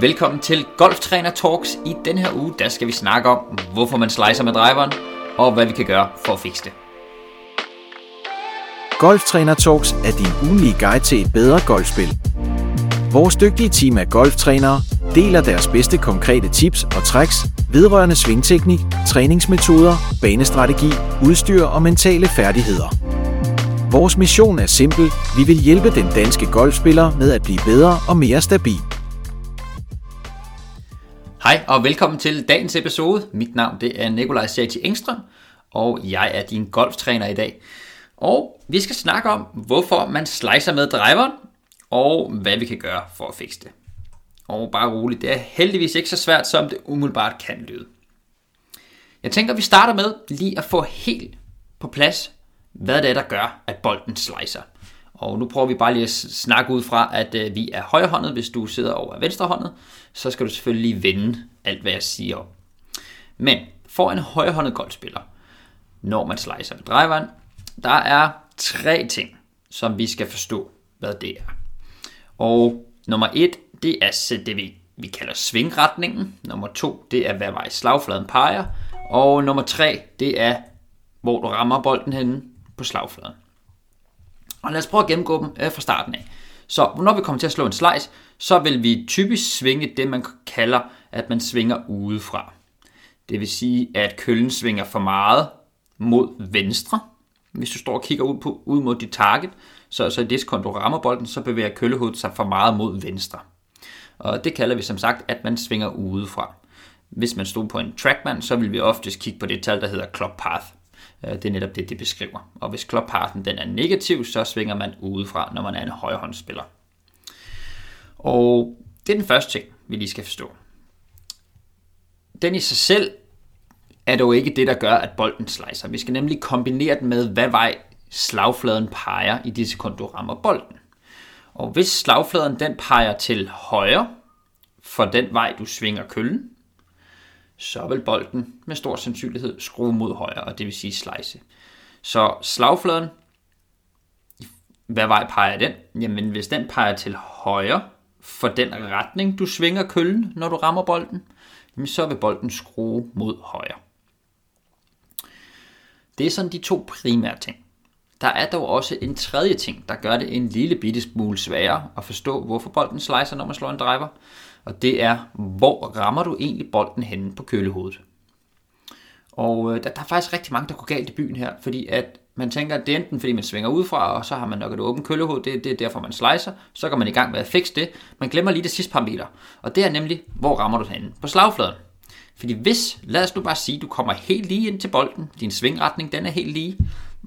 Velkommen til Golftræner Talks. I den her uge, der skal vi snakke om, hvorfor man slicer med driveren, og hvad vi kan gøre for at fikse det. Golftræner Talks er din ugenlige guide til et bedre golfspil. Vores dygtige team af golftrænere deler deres bedste konkrete tips og tricks vedrørende svingteknik, træningsmetoder, banestrategi, udstyr og mentale færdigheder. Vores mission er simpel. Vi vil hjælpe den danske golfspiller med at blive bedre og mere stabil. Hej og velkommen til dagens episode. Mit navn det er Nikolaj Sati Engstrøm, og jeg er din golftræner i dag. Og vi skal snakke om, hvorfor man slicer med driveren, og hvad vi kan gøre for at fikse det. Og bare roligt, det er heldigvis ikke så svært, som det umiddelbart kan lyde. Jeg tænker, vi starter med lige at få helt på plads, hvad det er, der gør, at bolden slicer. Og nu prøver vi bare lige at snakke ud fra, at øh, vi er højrehåndet. Hvis du sidder over venstrehåndet, så skal du selvfølgelig lige vende alt, hvad jeg siger. Men for en højrehåndet golfspiller, når man slicer med driveren, der er tre ting, som vi skal forstå, hvad det er. Og nummer et, det er det, vi, vi kalder svingretningen. Nummer to, det er, hvad vej slagfladen peger. Og nummer tre, det er, hvor du rammer bolden henne på slagfladen. Og lad os prøve at gennemgå dem øh, fra starten af. Så når vi kommer til at slå en slice, så vil vi typisk svinge det, man kalder, at man svinger udefra. Det vil sige, at køllen svinger for meget mod venstre. Hvis du står og kigger ud, på, ud mod dit target, så, så i det sekund, du rammer bolden, så bevæger køllehovedet sig for meget mod venstre. Og det kalder vi som sagt, at man svinger udefra. Hvis man stod på en trackman, så vil vi oftest kigge på det tal, der hedder club path. Øh, det er netop det, det beskriver. Og hvis klopparten den er negativ, så svinger man udefra, når man er en højrehåndsspiller. Og det er den første ting, vi lige skal forstå. Den i sig selv er dog ikke det, der gør, at bolden slicer. Vi skal nemlig kombinere den med, hvad vej slagfladen peger i det sekund, du rammer bolden. Og hvis slagfladen den peger til højre for den vej, du svinger køllen, så vil bolden med stor sandsynlighed skrue mod højre, og det vil sige slice. Så slagfladen, hvad vej peger den? Jamen hvis den peger til højre for den retning, du svinger køllen, når du rammer bolden, jamen, så vil bolden skrue mod højre. Det er sådan de to primære ting. Der er dog også en tredje ting, der gør det en lille bitte smule sværere at forstå, hvorfor bolden slicer, når man slår en driver. Og det er, hvor rammer du egentlig bolden henne på kølehovedet? Og øh, der, der er faktisk rigtig mange, der går galt i byen her, fordi at man tænker, at det er enten fordi man svinger udefra, og så har man nok et åbent køllehoved, det, det er derfor man slicer, så går man i gang med at fikse det. Man glemmer lige det sidste parameter, og det er nemlig, hvor rammer du henne på slagfladen. Fordi hvis, lad os nu bare sige, du kommer helt lige ind til bolden, din svingretning den er helt lige,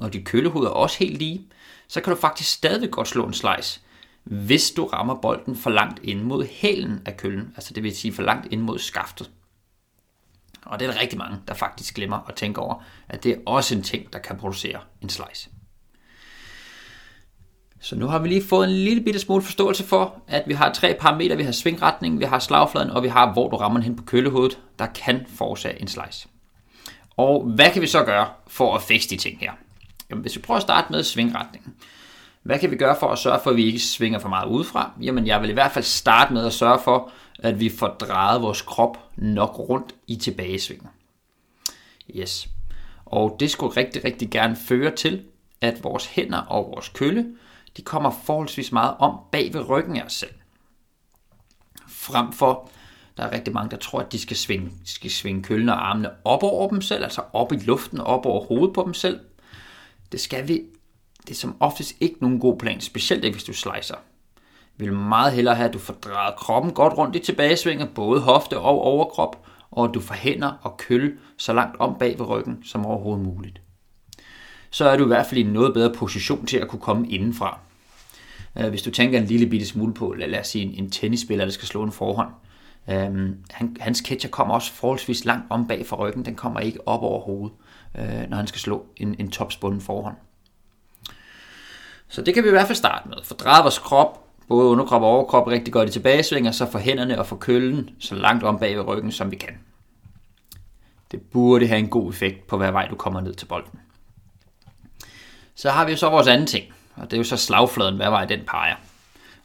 og dit kølehoved er også helt lige, så kan du faktisk stadig godt slå en slice, hvis du rammer bolden for langt ind mod hælen af køllen, altså det vil sige for langt ind mod skaftet. Og det er der rigtig mange, der faktisk glemmer at tænke over, at det er også en ting, der kan producere en slice. Så nu har vi lige fået en lille bitte smule forståelse for, at vi har tre parametre. Vi har svingretning, vi har slagfladen, og vi har, hvor du rammer hen på køllehovedet, der kan forårsage en slice. Og hvad kan vi så gøre for at fikse de ting her? Jamen, hvis vi prøver at starte med svingretningen. Hvad kan vi gøre for at sørge for, at vi ikke svinger for meget udefra? Jamen, jeg vil i hvert fald starte med at sørge for, at vi får drejet vores krop nok rundt i tilbagesvinget. Yes. Og det skulle rigtig, rigtig gerne føre til, at vores hænder og vores kølle, de kommer forholdsvis meget om bag ved ryggen af os selv. Frem for, der er rigtig mange, der tror, at de skal svinge, skal svinge køllen og armene op over dem selv, altså op i luften, op over hovedet på dem selv. Det skal vi, det er som oftest ikke nogen god plan, specielt ikke hvis du slicer. Vi vil meget hellere have, at du får drejet kroppen godt rundt i tilbagesvinget, både hofte og overkrop, og at du får hænder og køl så langt om bag ved ryggen som overhovedet muligt. Så er du i hvert fald i en noget bedre position til at kunne komme indenfra. Øh, hvis du tænker en lille bitte smule på, lad os sige en tennisspiller, der skal slå en forhånd, øhm, hans catcher kommer også forholdsvis langt om bag for ryggen, den kommer ikke op over hovedet, øh, når han skal slå en, en topspunden forhånd. Så det kan vi i hvert fald starte med. Fordreje vores krop, både underkrop og overkrop, rigtig godt i tilbagesving, og så for hænderne og for køllen så langt om bag ved ryggen, som vi kan. Det burde have en god effekt på hver vej du kommer ned til bolden. Så har vi så vores anden ting, og det er jo så slagfladen, hver vej den peger.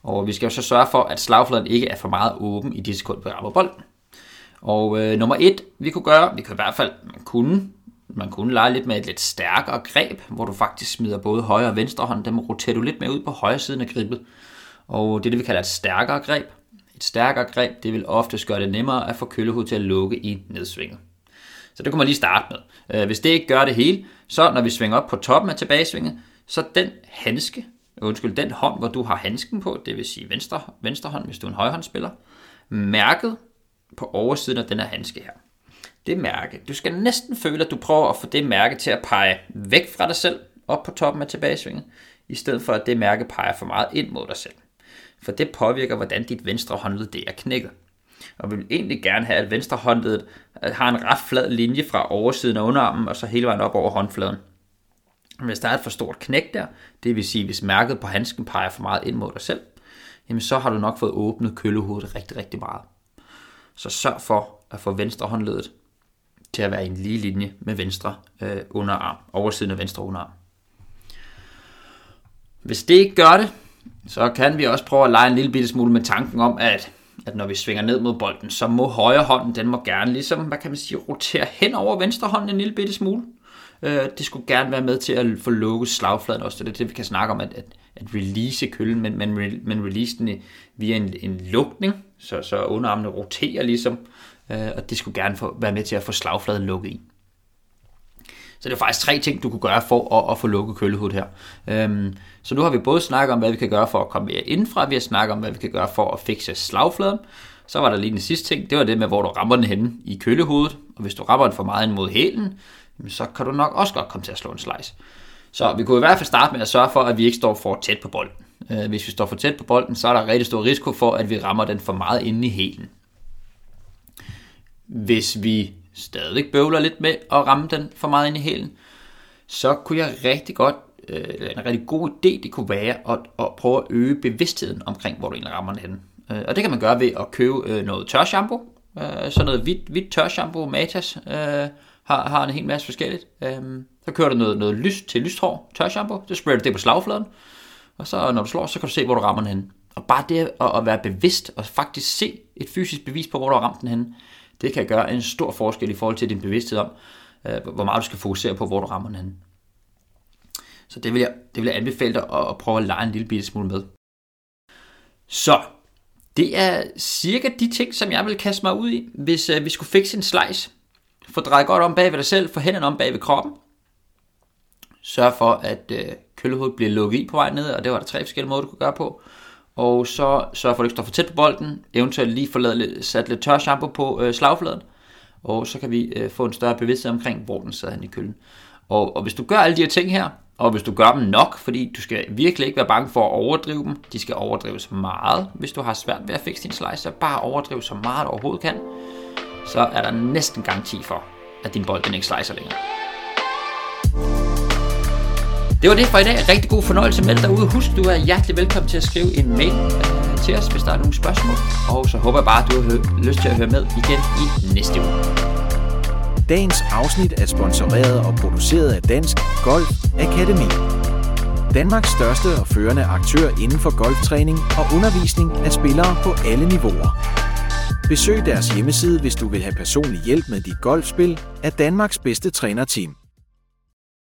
Og vi skal jo så sørge for, at slagfladen ikke er for meget åben i de sekunder, vi rammer bolden. Og øh, nummer et, vi kunne gøre, vi kan i hvert fald, man kunne, man kunne lege lidt med et lidt stærkere greb, hvor du faktisk smider både højre og venstre hånd, dem roterer du lidt mere ud på højre siden af gribet. Og det er det, vi kalder et stærkere greb. Et stærkere greb, det vil ofte gøre det nemmere at få køllehud til at lukke i nedsvinget. Så det kunne man lige starte med. Øh, hvis det ikke gør det hele, så når vi svinger op på toppen af tilbagesvinget, så den handske, undskyld, den hånd, hvor du har handsken på, det vil sige venstre, venstre hånd, hvis du er en højrehåndsspiller, mærket på oversiden af den her handske her. Det mærke, du skal næsten føle, at du prøver at få det mærke til at pege væk fra dig selv, op på toppen af tilbagesvinget, i stedet for at det mærke peger for meget ind mod dig selv. For det påvirker, hvordan dit venstre håndled det er knækket. Og vi vil egentlig gerne have, at venstre håndledet øh, har en ret flad linje fra oversiden af underarmen, og så hele vejen op over håndfladen. Hvis der er et for stort knæk der, det vil sige, hvis mærket på handsken peger for meget ind mod dig selv, jamen så har du nok fået åbnet køllehovedet rigtig, rigtig meget. Så sørg for at få venstre håndledet til at være i en lige linje med venstre øh, underarm, oversiden af venstre underarm. Hvis det ikke gør det, så kan vi også prøve at lege en lille bitte smule med tanken om, at, at når vi svinger ned mod bolden, så må højre hånden, den må gerne ligesom, hvad kan man sige, rotere hen over venstre hånden en lille bitte smule. Øh, det skulle gerne være med til at få lukket slagfladen også. Det er det, vi kan snakke om, at, at, at release køllen, men, men, men release den via en, en lukning, så, så underarmene roterer ligesom, Øh, og det skulle gerne få, være med til at få slagfladen lukket i. Så det er faktisk tre ting, du kunne gøre for at, at få lukket køllehovedet her. Øhm, så nu har vi både snakket om, hvad vi kan gøre for at komme mere indenfra, vi har snakket om, hvad vi kan gøre for at fikse slagfladen. Så var der lige den sidste ting, det var det med, hvor du rammer den henne i køllehovedet. Og hvis du rammer den for meget ind mod hælen, så kan du nok også godt komme til at slå en slice. Så vi kunne i hvert fald starte med at sørge for, at vi ikke står for tæt på bolden. Øh, hvis vi står for tæt på bolden, så er der rigtig stor risiko for, at vi rammer den for meget inde i hælen. Hvis vi stadig bøvler lidt med at ramme den for meget ind i hælen, så kunne jeg rigtig godt, øh, eller en rigtig god idé, det kunne være at, at prøve at øge bevidstheden omkring, hvor du egentlig rammer den henne. Øh, og det kan man gøre ved at købe øh, noget tør shampoo, sådan noget hvidt, hvidt tør shampoo, Matas, har, har en hel masse forskelligt. Øhm, så kører du noget, noget lys til lyst hår, tør shampoo, så sprayer du det på slagfladen, og så når du slår, så kan du se, hvor du rammer den henne. Og bare det at, at være bevidst og faktisk se et fysisk bevis på, hvor du har ramt den henne, det kan gøre en stor forskel i forhold til din bevidsthed om, øh, hvor meget du skal fokusere på, hvor du rammer den. Så det vil jeg, det vil jeg anbefale dig at, at prøve at lege en lille bitte smule med. Så, det er cirka de ting, som jeg vil kaste mig ud i, hvis øh, vi skulle fikse en slice. Få drejet godt om bag ved dig selv, få hænderne om bag ved kroppen. Sørg for, at øh, køllehovedet bliver lukket i på vej ned, og det var der tre forskellige måder, du kunne gøre på og så sørg for, at du ikke står for tæt på bolden, eventuelt lige få lidt, sat lidt tør shampoo på øh, slagfladen, og så kan vi øh, få en større bevidsthed omkring, hvor den sidder i køllen. Og, og hvis du gør alle de her ting her, og hvis du gør dem nok, fordi du skal virkelig ikke være bange for at overdrive dem, de skal overdrives meget, hvis du har svært ved at fikse din slice, så bare overdrive så meget du overhovedet kan, så er der næsten garanti for, at din bold den ikke slicer længere. Det var det for i dag. Rigtig god fornøjelse med dig derude. Husk, du er hjertelig velkommen til at skrive en mail øh, til os, hvis der er nogle spørgsmål. Og så håber jeg bare, at du har lyst til at høre med igen i næste uge. Dagens afsnit er sponsoreret og produceret af Dansk Golf Akademi. Danmarks største og førende aktør inden for golftræning og undervisning af spillere på alle niveauer. Besøg deres hjemmeside, hvis du vil have personlig hjælp med dit golfspil af Danmarks bedste trænerteam.